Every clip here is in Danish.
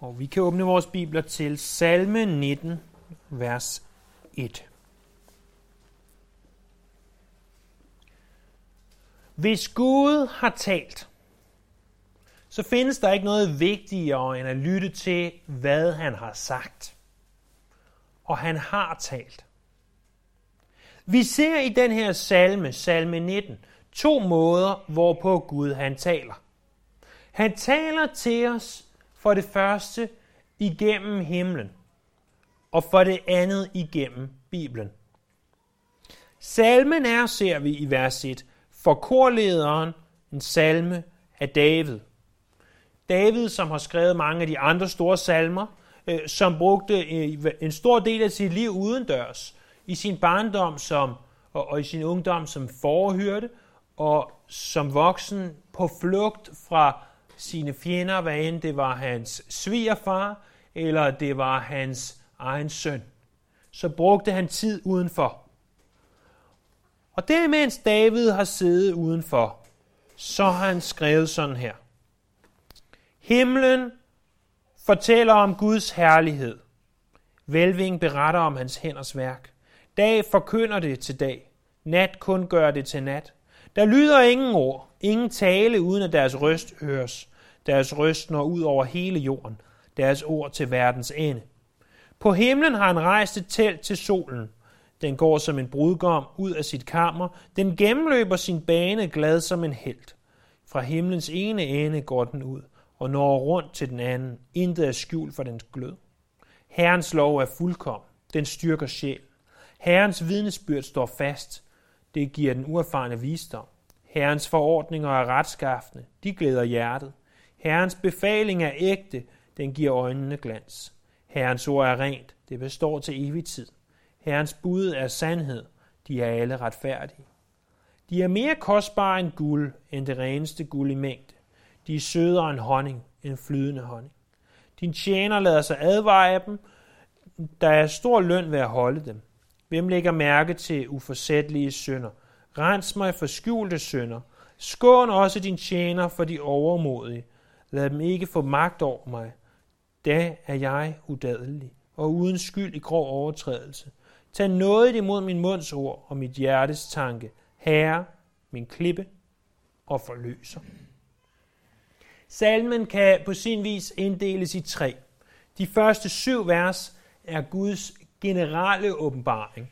Og vi kan åbne vores bibler til salme 19, vers 1. Hvis Gud har talt, så findes der ikke noget vigtigere end at lytte til, hvad han har sagt. Og han har talt. Vi ser i den her salme, salme 19, to måder, hvorpå Gud han taler. Han taler til os for det første igennem himlen, og for det andet igennem Bibelen. Salmen er, ser vi i vers 1, for korlederen en salme af David. David, som har skrevet mange af de andre store salmer, øh, som brugte øh, en stor del af sit liv udendørs, i sin barndom som, og, og i sin ungdom som forhyrte, og som voksen på flugt fra sine fjender, hvad end det var hans svigerfar, eller det var hans egen søn. Så brugte han tid udenfor. Og det mens David har siddet udenfor, så har han skrevet sådan her. Himlen fortæller om Guds herlighed. Velving beretter om hans hænders værk. Dag forkynder det til dag. Nat kun gør det til nat. Der lyder ingen ord, ingen tale, uden at deres røst høres. Deres røst når ud over hele jorden, deres ord til verdens ende. På himlen har han rejst et telt til solen. Den går som en brudgom ud af sit kammer. Den gennemløber sin bane glad som en held. Fra himlens ene ende går den ud og når rundt til den anden. Intet er skjult for dens glød. Herrens lov er fuldkom. Den styrker sjæl. Herrens vidnesbyrd står fast. Det giver den uerfarne visdom. Herrens forordninger er retskaffende. De glæder hjertet. Herrens befaling er ægte, den giver øjnene glans. Herrens ord er rent, det består til evig tid. Herrens bud er sandhed, de er alle retfærdige. De er mere kostbare end guld, end det reneste guld i mængde. De er sødere end honning, end flydende honning. Din tjener lader sig advare af dem, der er stor løn ved at holde dem. Hvem lægger mærke til uforsættelige synder? Rens mig for skjulte synder. Skån også din tjener for de overmodige. Lad dem ikke få magt over mig. Da er jeg udadelig og uden skyld i grov overtrædelse. Tag noget imod min munds ord og mit hjertes tanke. Herre, min klippe og forløser. Salmen kan på sin vis inddeles i tre. De første syv vers er Guds generelle åbenbaring.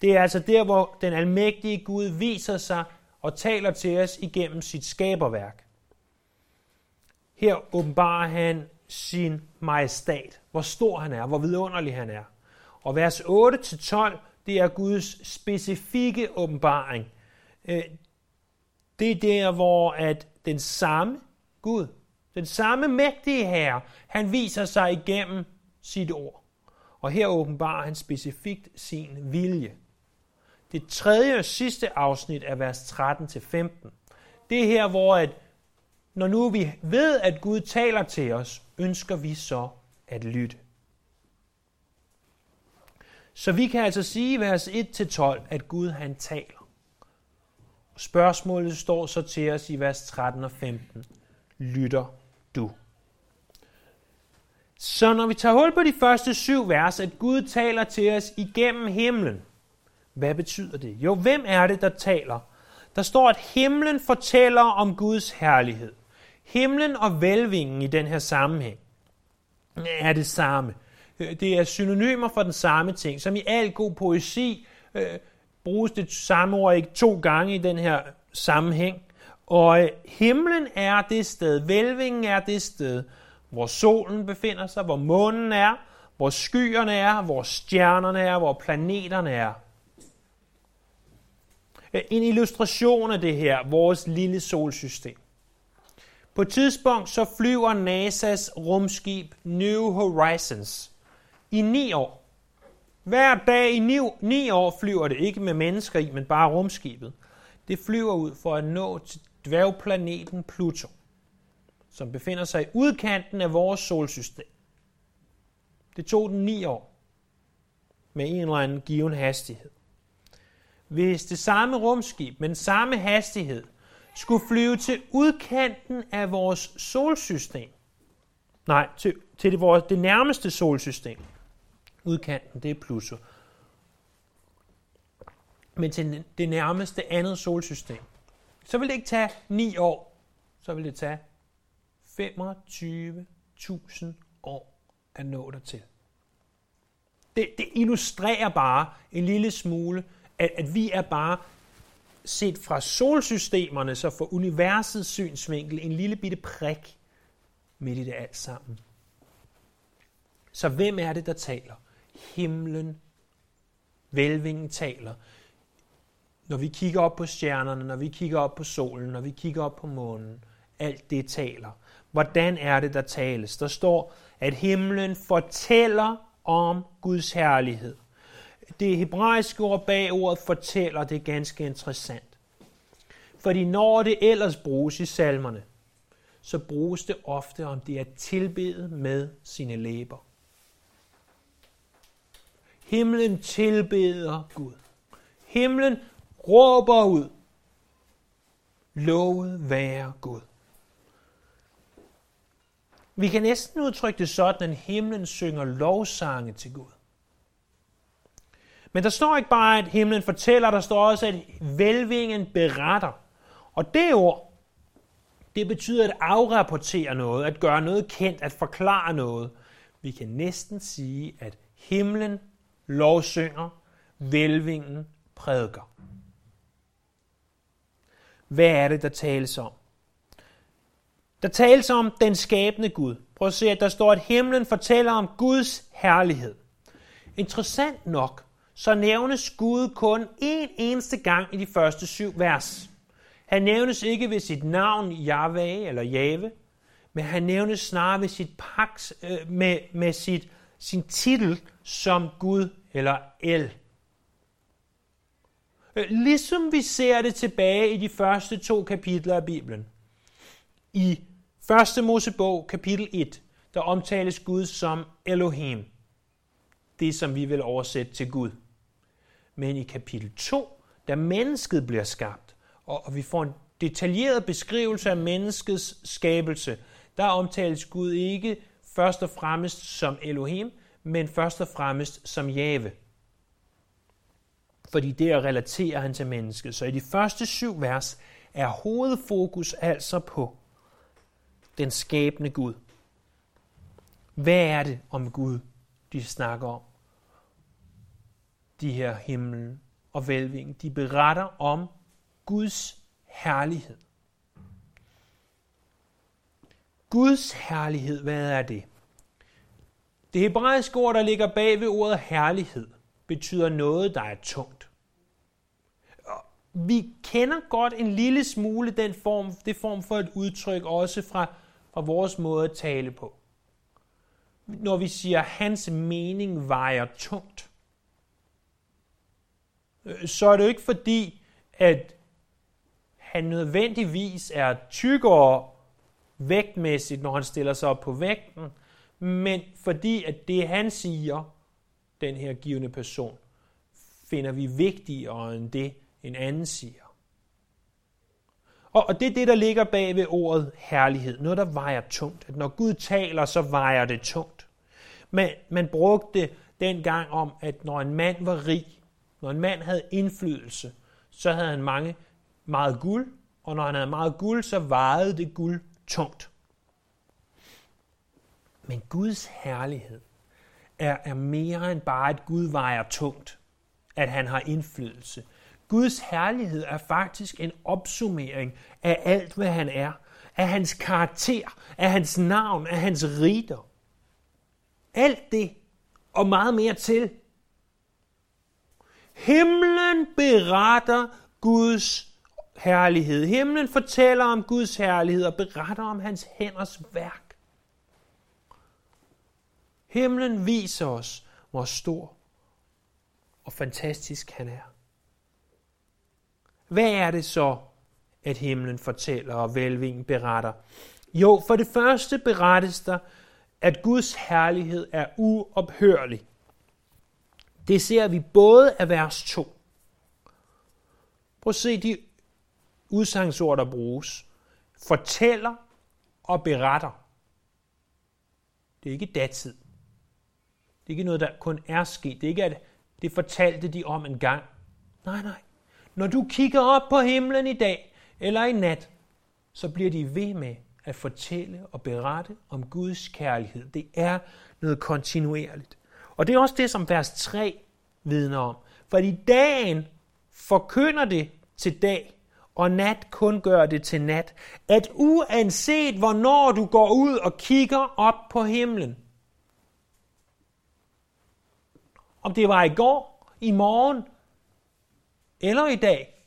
Det er altså der, hvor den almægtige Gud viser sig og taler til os igennem sit skaberværk. Her åbenbarer han sin majestat, hvor stor han er, hvor vidunderlig han er. Og vers 8-12, det er Guds specifikke åbenbaring. Øh, det er der, hvor at den samme Gud, den samme mægtige herre, han viser sig igennem sit ord. Og her åbenbarer han specifikt sin vilje. Det tredje og sidste afsnit er vers 13-15. Det er her, hvor at når nu vi ved, at Gud taler til os, ønsker vi så at lytte. Så vi kan altså sige i vers 1-12, at Gud han taler. Spørgsmålet står så til os i vers 13 og 15. Lytter du? Så når vi tager hul på de første syv vers, at Gud taler til os igennem himlen, hvad betyder det? Jo, hvem er det, der taler? Der står, at himlen fortæller om Guds herlighed. Himlen og velvingen i den her sammenhæng er det samme. Det er synonymer for den samme ting. Som i al god poesi øh, bruges det samme ord ikke to gange i den her sammenhæng. Og øh, himlen er det sted, velvingen er det sted, hvor solen befinder sig, hvor månen er, hvor skyerne er, hvor stjernerne er, hvor planeterne er. En illustration af det her, vores lille solsystem. På et tidspunkt så flyver NASA's rumskib New Horizons i ni år. Hver dag i ni, ni år flyver det ikke med mennesker i, men bare rumskibet. Det flyver ud for at nå til dværgplaneten Pluto, som befinder sig i udkanten af vores solsystem. Det tog den ni år med en eller anden given hastighed. Hvis det samme rumskib med den samme hastighed skulle flyve til udkanten af vores solsystem, Nej, til, til det, vores, det nærmeste solsystem. Udkanten, det er plusser. Men til det nærmeste andet solsystem, så vil det ikke tage 9 år. Så vil det tage 25.000 år at nå dertil. Det, det illustrerer bare en lille smule, at, at vi er bare set fra solsystemerne, så for universets synsvinkel, en lille bitte prik midt i det alt sammen. Så hvem er det, der taler? Himlen, vælvingen taler. Når vi kigger op på stjernerne, når vi kigger op på solen, når vi kigger op på månen, alt det taler. Hvordan er det, der tales? Der står, at himlen fortæller om Guds herlighed. Det hebraiske ord bag ordet fortæller, det er ganske interessant. Fordi når det ellers bruges i salmerne, så bruges det ofte om det er tilbedet med sine læber. Himlen tilbeder Gud. Himlen råber ud. Lovet være Gud. Vi kan næsten udtrykke det sådan, at himlen synger lovsange til Gud. Men der står ikke bare, at himlen fortæller, der står også, at velvingen beretter. Og det ord, det betyder at afrapportere noget, at gøre noget kendt, at forklare noget. Vi kan næsten sige, at himlen lovsynger, velvingen prædiker. Hvad er det, der tales om? Der tales om den skabende Gud. Prøv at se, at der står, at himlen fortæller om Guds herlighed. Interessant nok, så nævnes Gud kun én eneste gang i de første syv vers. Han nævnes ikke ved sit navn Yahweh eller Jave, men han nævnes snarere ved sit paks, øh, med, med sit, sin titel som Gud eller El. Øh, ligesom vi ser det tilbage i de første to kapitler af Bibelen. I 1. Mosebog, kapitel 1, der omtales Gud som Elohim. Det, som vi vil oversætte til Gud. Men i kapitel 2, da mennesket bliver skabt, og og vi får en detaljeret beskrivelse af menneskets skabelse, der omtales Gud ikke først og fremmest som Elohim, men først og fremmest som Jave. Fordi det relaterer han til mennesket. Så i de første syv vers er hovedfokus altså på den skabende Gud. Hvad er det om Gud, de snakker om? De her himmel og velving, de beretter om Guds herlighed. Guds herlighed, hvad er det? Det hebraiske ord, der ligger bag ved ordet herlighed, betyder noget, der er tungt. Vi kender godt en lille smule den form, det form for et udtryk også fra fra vores måde at tale på. Når vi siger, hans mening vejer tungt, Øh, så er det jo ikke fordi, at han nødvendigvis er tykkere vægtmæssigt, når han stiller sig op på vægten, men fordi at det han siger, den her givende person, finder vi vigtigere end det, en anden siger. Og, og det er det, der ligger bag ved ordet herlighed. Noget, der vejer tungt. At når Gud taler, så vejer det tungt. Men man brugte dengang om, at når en mand var rig, når en mand havde indflydelse, så havde han mange, meget guld, og når han havde meget guld, så vejede det guld tungt. Men Guds herlighed er, er mere end bare, at Gud vejer tungt, at han har indflydelse. Guds herlighed er faktisk en opsummering af alt, hvad han er. Af hans karakter, af hans navn, af hans rigdom. Alt det og meget mere til. Himlen beretter Guds herlighed. Himlen fortæller om Guds herlighed og beretter om hans hænders værk. Himlen viser os, hvor stor og fantastisk han er. Hvad er det så, at himlen fortæller og velvingen beretter? Jo, for det første berettes der, at Guds herlighed er uophørlig. Det ser vi både af vers 2. Prøv at se de udsangsord, der bruges. Fortæller og beretter. Det er ikke datid. Det er ikke noget, der kun er sket. Det er ikke, at det fortalte de om en gang. Nej, nej. Når du kigger op på himlen i dag eller i nat, så bliver de ved med at fortælle og berette om Guds kærlighed. Det er noget kontinuerligt. Og det er også det, som vers 3 vidner om. For i dagen forkynder det til dag, og nat kun gør det til nat, at uanset hvornår du går ud og kigger op på himlen, om det var i går, i morgen eller i dag,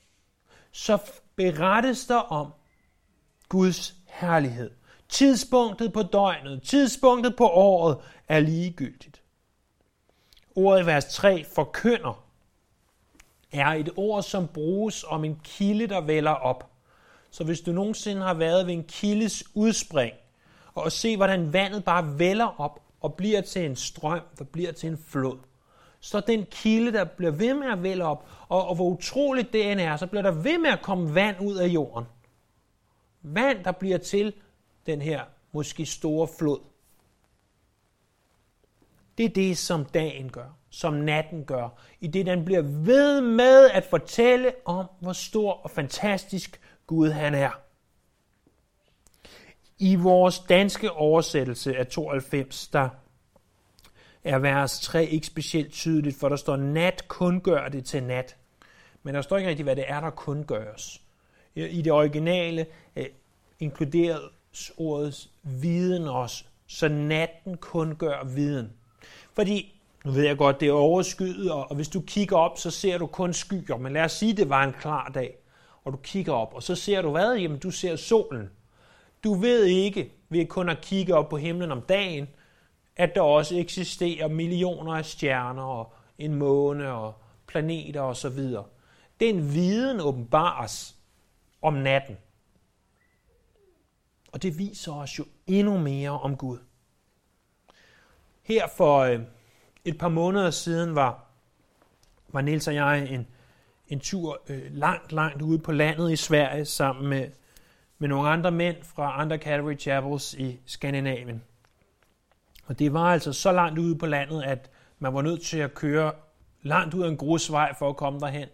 så berettes der om Guds herlighed. Tidspunktet på døgnet, tidspunktet på året er ligegyldigt. Ordet i vers 3 forkynder er et ord, som bruges om en kilde, der vælger op. Så hvis du nogensinde har været ved en kildes udspring, og se, hvordan vandet bare vælger op og bliver til en strøm, der bliver til en flod, så den kilde, der bliver ved med at vælge op, og, og hvor utroligt det end er, så bliver der ved med at komme vand ud af jorden. Vand, der bliver til den her måske store flod. Det er det, som dagen gør, som natten gør, i det den bliver ved med at fortælle om, hvor stor og fantastisk Gud han er. I vores danske oversættelse af 92, der er vers 3 ikke specielt tydeligt, for der står, nat kun gør det til nat. Men der står ikke rigtig, hvad det er, der kun gøres. I det originale eh, inkluderes ordet viden også, så natten kun gør viden. Fordi, nu ved jeg godt, det er overskyet, og hvis du kigger op, så ser du kun skyer. Men lad os sige, det var en klar dag, og du kigger op, og så ser du hvad? Jamen, du ser solen. Du ved ikke, ved kun at kigge op på himlen om dagen, at der også eksisterer millioner af stjerner og en måne og planeter osv. Den viden åbenbares om natten. Og det viser os jo endnu mere om Gud. Her for øh, et par måneder siden var, var Niels og jeg en, en tur øh, langt, langt ude på landet i Sverige sammen med, med nogle andre mænd fra andre Calvary Chapels i Skandinavien. Og det var altså så langt ude på landet, at man var nødt til at køre langt ud af en grusvej for at komme derhen.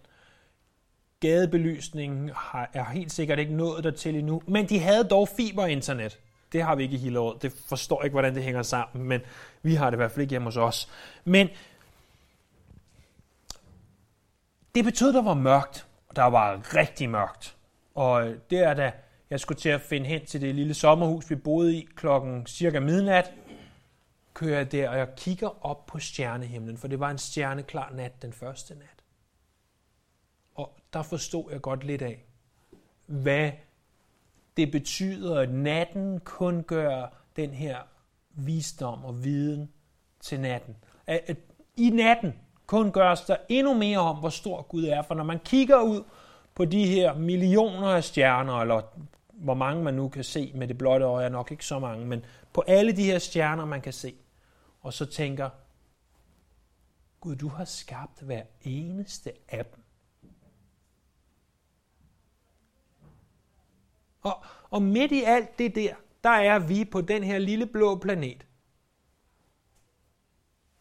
Gadebelysningen har, er helt sikkert ikke nået dertil endnu, men de havde dog fiberinternet. Det har vi ikke i hele året. Det forstår ikke, hvordan det hænger sammen, men vi har det i hvert fald ikke hjemme hos os. Men det betød, at der var mørkt, og der var rigtig mørkt. Og det er da jeg skulle til at finde hen til det lille sommerhus, vi boede i klokken cirka midnat, kører jeg der, og jeg kigger op på stjernehimlen, for det var en stjerneklar nat den første nat. Og der forstod jeg godt lidt af, hvad det betyder, at natten kun gør den her visdom og viden til natten. At, at i natten kun gøres der endnu mere om, hvor stor Gud er. For når man kigger ud på de her millioner af stjerner, eller hvor mange man nu kan se med det blotte øje, er nok ikke så mange, men på alle de her stjerner, man kan se, og så tænker, Gud, du har skabt hver eneste af dem. Og, og midt i alt det der, der er vi på den her lille blå planet.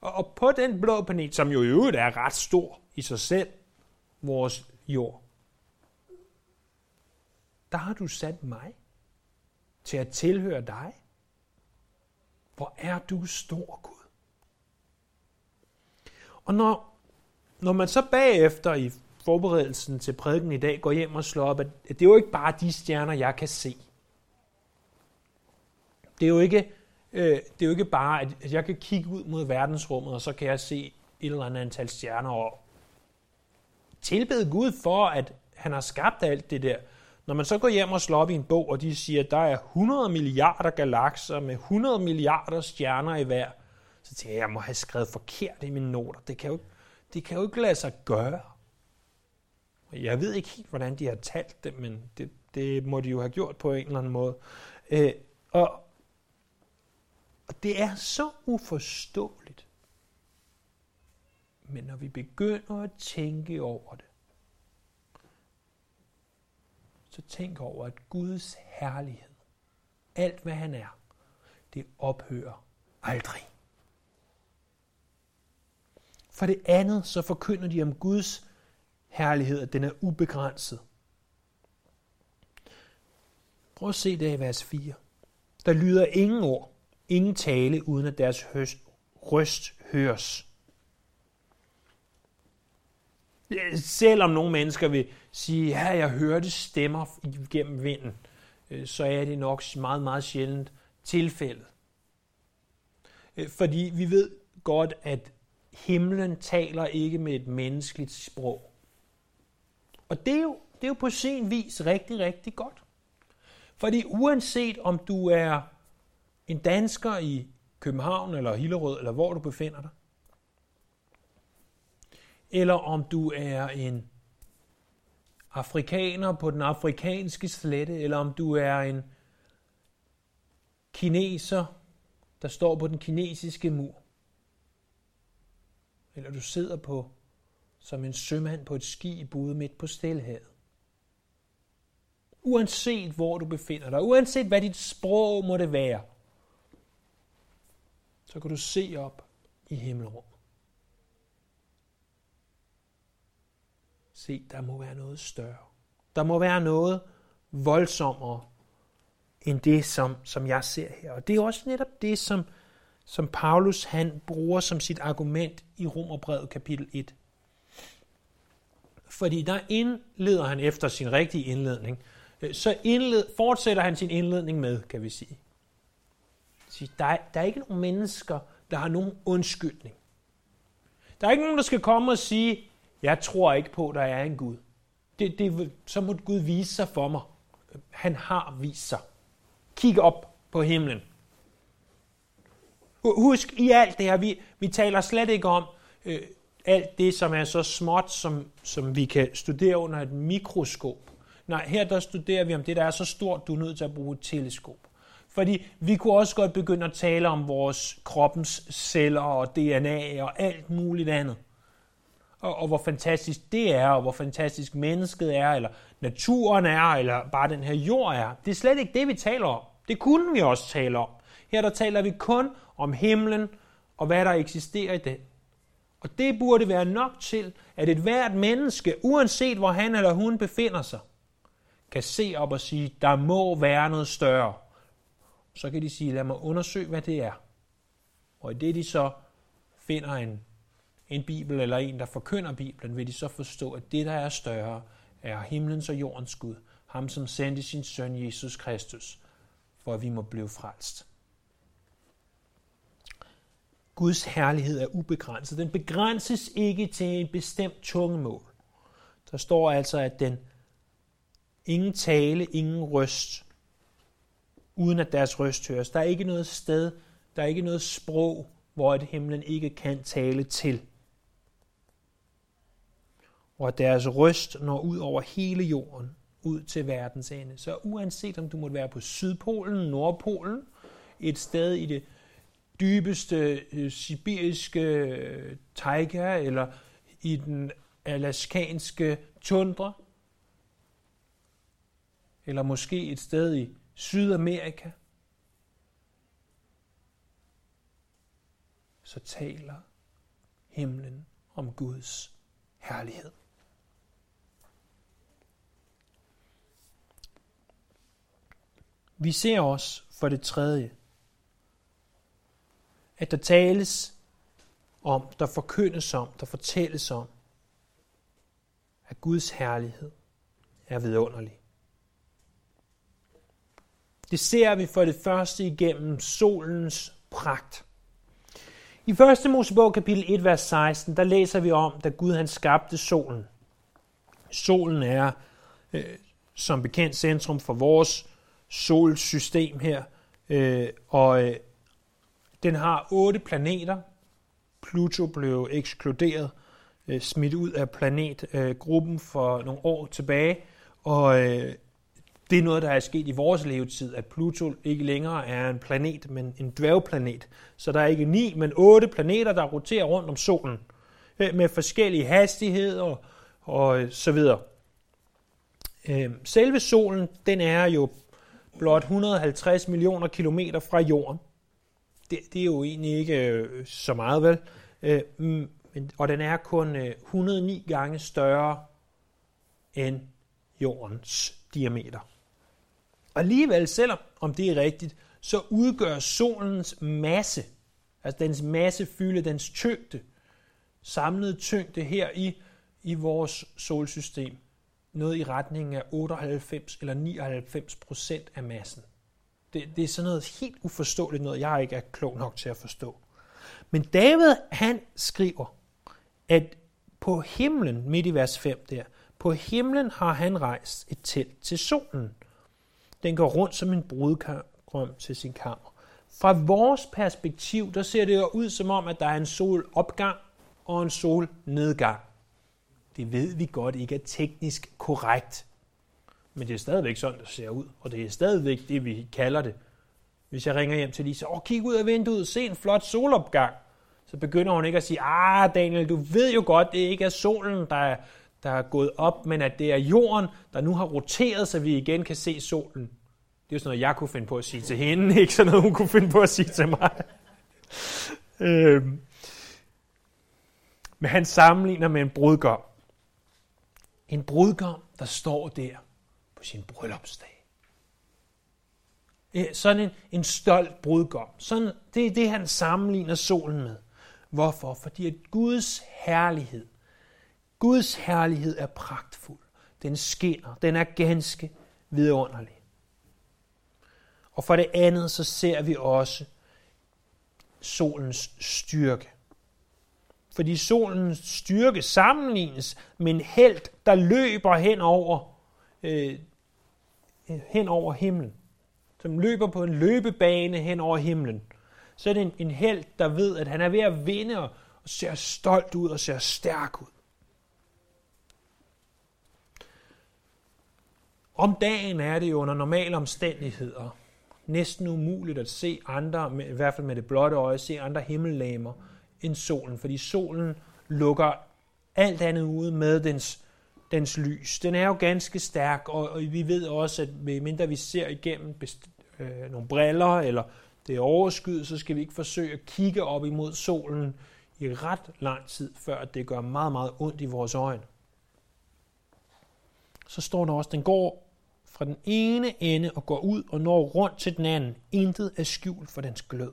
Og, og på den blå planet, som jo i øvrigt er ret stor i sig selv, vores jord, der har du sat mig til at tilhøre dig. Hvor er du stor, Gud. Og når, når man så bagefter i forberedelsen til prædiken i dag går hjem og slår op, at det er jo ikke bare de stjerner, jeg kan se. Det er jo ikke, øh, det er jo ikke bare, at jeg kan kigge ud mod verdensrummet, og så kan jeg se et eller andet antal stjerner og tilbede Gud for, at han har skabt alt det der. Når man så går hjem og slår op i en bog, og de siger, at der er 100 milliarder galakser med 100 milliarder stjerner i hver, så tænker jeg, jeg må have skrevet forkert i mine noter. Det kan jo, det kan jo ikke lade sig gøre. Jeg ved ikke helt, hvordan de har talt det, men det, det må de jo have gjort på en eller anden måde. Øh, og, og det er så uforståeligt. Men når vi begynder at tænke over det, så tænk over, at Guds herlighed, alt hvad han er, det ophører aldrig. For det andet, så forkynder de om Guds herlighed, at den er ubegrænset. Prøv at se det i vers 4. Der lyder ingen ord, ingen tale, uden at deres høst, røst høres. Selvom nogle mennesker vil sige, ja, jeg hørte stemmer gennem vinden, øh, så er det nok meget, meget sjældent tilfældet. Øh, fordi vi ved godt, at himlen taler ikke med et menneskeligt sprog. Og det er jo, det er jo på sin vis rigtig, rigtig godt. Fordi uanset om du er en dansker i København eller Hillerød, eller hvor du befinder dig, eller om du er en afrikaner på den afrikanske slette, eller om du er en kineser, der står på den kinesiske mur, eller du sidder på som en sømand på et skib ude midt på stillehavet. Uanset hvor du befinder dig, uanset hvad dit sprog måtte være, så kan du se op i himmelrum. Se, der må være noget større. Der må være noget voldsommere end det, som, som jeg ser her. Og det er også netop det, som, som Paulus han bruger som sit argument i Romerbrevet kapitel 1. Fordi der indleder han efter sin rigtige indledning, øh, så indled, fortsætter han sin indledning med, kan vi sige. Der er, der er ikke nogen mennesker, der har nogen undskyldning. Der er ikke nogen, der skal komme og sige, jeg tror ikke på, at der er en Gud. Det, det, så må Gud vise sig for mig. Han har vist sig. Kig op på himlen. Husk i alt det her, vi, vi taler slet ikke om øh, alt det, som er så småt, som, som vi kan studere under et mikroskop. Nej, her der studerer vi om det, der er så stort, du er nødt til at bruge et teleskop. Fordi vi kunne også godt begynde at tale om vores kroppens celler og DNA og alt muligt andet. Og, og hvor fantastisk det er, og hvor fantastisk mennesket er, eller naturen er, eller bare den her jord er. Det er slet ikke det, vi taler om. Det kunne vi også tale om. Her der taler vi kun om himlen og hvad der eksisterer i den. Og det burde være nok til, at et hvert menneske, uanset hvor han eller hun befinder sig, kan se op og sige, der må være noget større. Så kan de sige, lad mig undersøge, hvad det er. Og i det de så finder en, en bibel eller en, der forkynder Bibelen, vil de så forstå, at det, der er større, er himlens og jordens Gud. Ham, som sendte sin søn Jesus Kristus, for at vi må blive frelst. Guds herlighed er ubegrænset. Den begrænses ikke til en bestemt tungemål. Der står altså, at den ingen tale, ingen røst, uden at deres røst høres. Der er ikke noget sted, der er ikke noget sprog, hvor et himlen ikke kan tale til. Og at deres røst når ud over hele jorden, ud til verdens ende. Så uanset om du måtte være på Sydpolen, Nordpolen, et sted i det dybeste øh, sibiriske øh, taiga eller i den alaskanske tundra, eller måske et sted i Sydamerika, så taler himlen om Guds herlighed. Vi ser os for det tredje, at der tales om, der forkyndes om, der fortælles om, at Guds herlighed er vidunderlig. Det ser vi for det første igennem solens pragt. I 1. Mosebog kapitel 1, vers 16, der læser vi om, da Gud han skabte solen. Solen er øh, som bekendt centrum for vores solsystem her, øh, og øh, den har otte planeter. Pluto blev ekskluderet, øh, smidt ud af planetgruppen øh, for nogle år tilbage, og øh, det er noget, der er sket i vores levetid, at Pluto ikke længere er en planet, men en dværgplanet. Så der er ikke ni, men otte planeter, der roterer rundt om solen øh, med forskellige hastigheder og så videre. Øh, selve solen, den er jo blot 150 millioner kilometer fra jorden det, det er jo egentlig ikke øh, så meget, vel? Øh, mm, men, og den er kun øh, 109 gange større end jordens diameter. Og alligevel, selvom om det er rigtigt, så udgør solens masse, altså dens massefylde, dens tyngde, samlede tyngde her i, i vores solsystem, noget i retningen af 98 eller 99 procent af massen. Det, det er sådan noget helt uforståeligt noget, jeg ikke er klog nok til at forstå. Men David, han skriver, at på himlen, midt i vers 5 der, på himlen har han rejst et telt til solen. Den går rundt som en brudkram til sin kammer. Fra vores perspektiv, der ser det jo ud som om, at der er en solopgang og en solnedgang. Det ved vi godt ikke er teknisk korrekt. Men det er stadigvæk sådan, det ser ud. Og det er stadigvæk det, vi kalder det. Hvis jeg ringer hjem til Lisa, og kig ud af vinduet, se en flot solopgang. Så begynder hun ikke at sige, ah Daniel, du ved jo godt, det ikke er solen, der er, der er gået op, men at det er jorden, der nu har roteret, så vi igen kan se solen. Det er jo sådan noget, jeg kunne finde på at sige til hende, ikke sådan noget, hun kunne finde på at sige til mig. øhm. Men han sammenligner med en brudgom. En brudgom, der står der på sin bryllupsdag. Sådan en, en stolt brudgom. Sådan, det er det, han sammenligner solen med. Hvorfor? Fordi at Guds herlighed, Guds herlighed er pragtfuld. Den skinner. Den er ganske vidunderlig. Og for det andet, så ser vi også solens styrke. Fordi solens styrke sammenlignes med en held, der løber hen over, øh, hen over himlen. Som løber på en løbebane hen over himlen. Så er det en, en held, der ved, at han er ved at vinde og ser stolt ud og ser stærk ud. Om dagen er det jo under normale omstændigheder næsten umuligt at se andre, i hvert fald med det blotte øje, se andre himmellegemer end solen, fordi solen lukker alt andet ude med dens, dens lys. Den er jo ganske stærk, og, og vi ved også, at mindre vi ser igennem best, øh, nogle briller, eller det er overskyet, så skal vi ikke forsøge at kigge op imod solen i ret lang tid, før det gør meget, meget ondt i vores øjne. Så står der også, at den går fra den ene ende og går ud og når rundt til den anden. Intet er skjult for dens glød.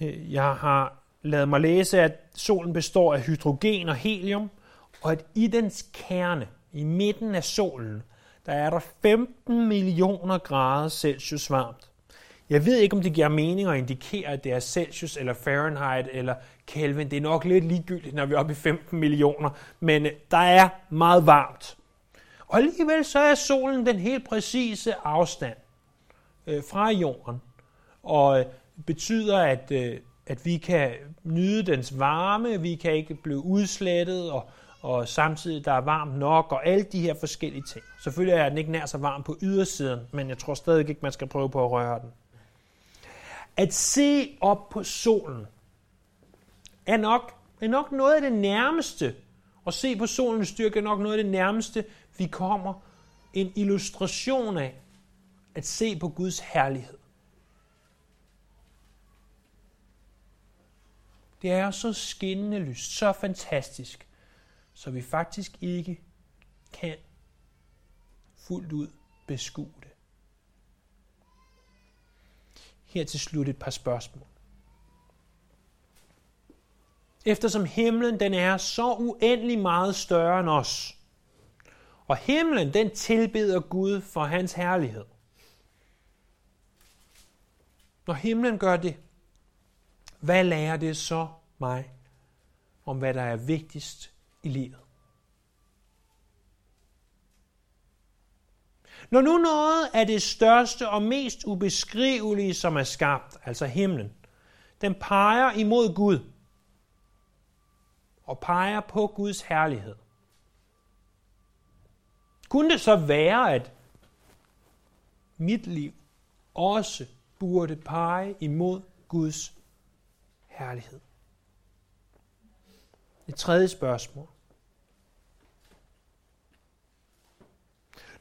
Øh, jeg har lavet mig læse, at solen består af hydrogen og helium, og at i dens kerne, i midten af solen, der er der 15 millioner grader Celsius varmt. Jeg ved ikke, om det giver mening at indikere, at det er Celsius eller Fahrenheit eller Kelvin. Det er nok lidt ligegyldigt, når vi er oppe i 15 millioner, men øh, der er meget varmt. Og alligevel så er solen den helt præcise afstand øh, fra jorden, og øh, betyder, at, at vi kan nyde dens varme, vi kan ikke blive udslettet, og, og samtidig der er varmt nok, og alle de her forskellige ting. Selvfølgelig er den ikke nær så varm på ydersiden, men jeg tror stadig ikke, man skal prøve på at røre den. At se op på solen er nok, er nok noget af det nærmeste, at se på solens styrke er nok noget af det nærmeste, vi kommer en illustration af at se på Guds herlighed. Det er så skinnende lyst, så fantastisk, så vi faktisk ikke kan fuldt ud beskue det. Her til slut et par spørgsmål. Eftersom himlen den er så uendelig meget større end os, og himlen den tilbeder Gud for hans herlighed. Når himlen gør det, hvad lærer det så mig om, hvad der er vigtigst i livet? Når nu noget af det største og mest ubeskrivelige, som er skabt, altså himlen, den peger imod Gud og peger på Guds herlighed. Kunne det så være, at mit liv også burde pege imod Guds herlighed. Et tredje spørgsmål.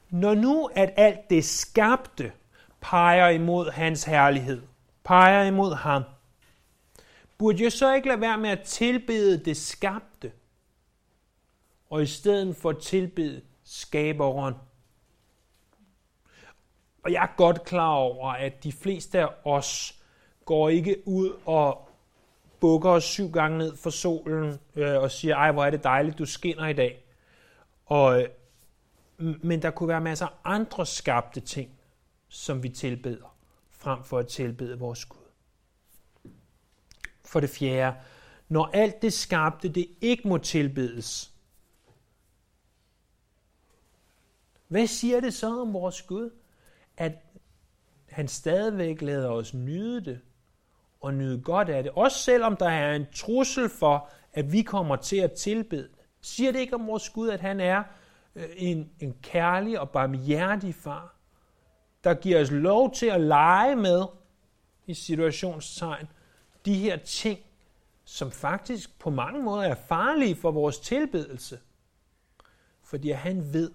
Når nu at alt det skabte peger imod hans herlighed, peger imod ham. Burde jeg så ikke lade være med at tilbede det skabte, og i stedet for tilbede skaberen? Og jeg er godt klar over, at de fleste af os går ikke ud og bukker os syv gange ned for solen øh, og siger, ej, hvor er det dejligt, du skinner i dag. Og, øh, men der kunne være masser af andre skabte ting, som vi tilbeder, frem for at tilbede vores Gud. For det fjerde, når alt det skabte, det ikke må tilbedes, hvad siger det så om vores Gud? At han stadigvæk lader os nyde det, og nyde godt af det. Også selvom der er en trussel for, at vi kommer til at tilbede Siger det ikke om vores Gud, at han er øh, en, en kærlig og barmhjertig far, der giver os lov til at lege med, i situationstegn, de her ting, som faktisk på mange måder er farlige for vores tilbedelse. Fordi han ved,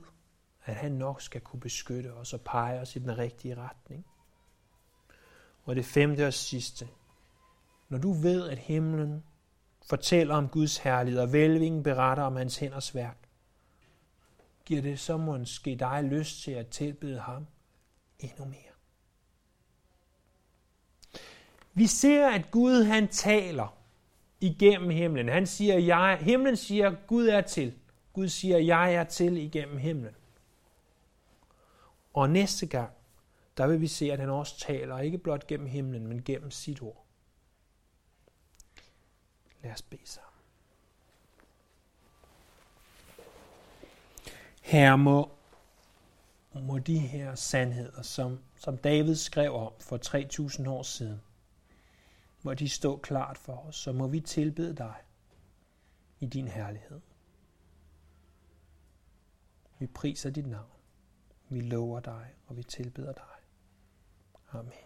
at han nok skal kunne beskytte os og pege os i den rigtige retning. Og det femte og sidste. Når du ved, at himlen fortæller om Guds herlighed, og velvingen beretter om hans hænders værk, giver det så måske dig lyst til at tilbede ham endnu mere. Vi ser, at Gud han taler igennem himlen. Han siger, jeg, himlen siger, Gud er til. Gud siger, jeg er til igennem himlen. Og næste gang, der vil vi se, at han også taler, ikke blot gennem himlen, men gennem sit ord. Lad os bede sammen. Her må, må de her sandheder, som, som David skrev om for 3000 år siden, må de stå klart for os, så må vi tilbede dig i din herlighed. Vi priser dit navn. Vi lover dig, og vi tilbeder dig. Amen.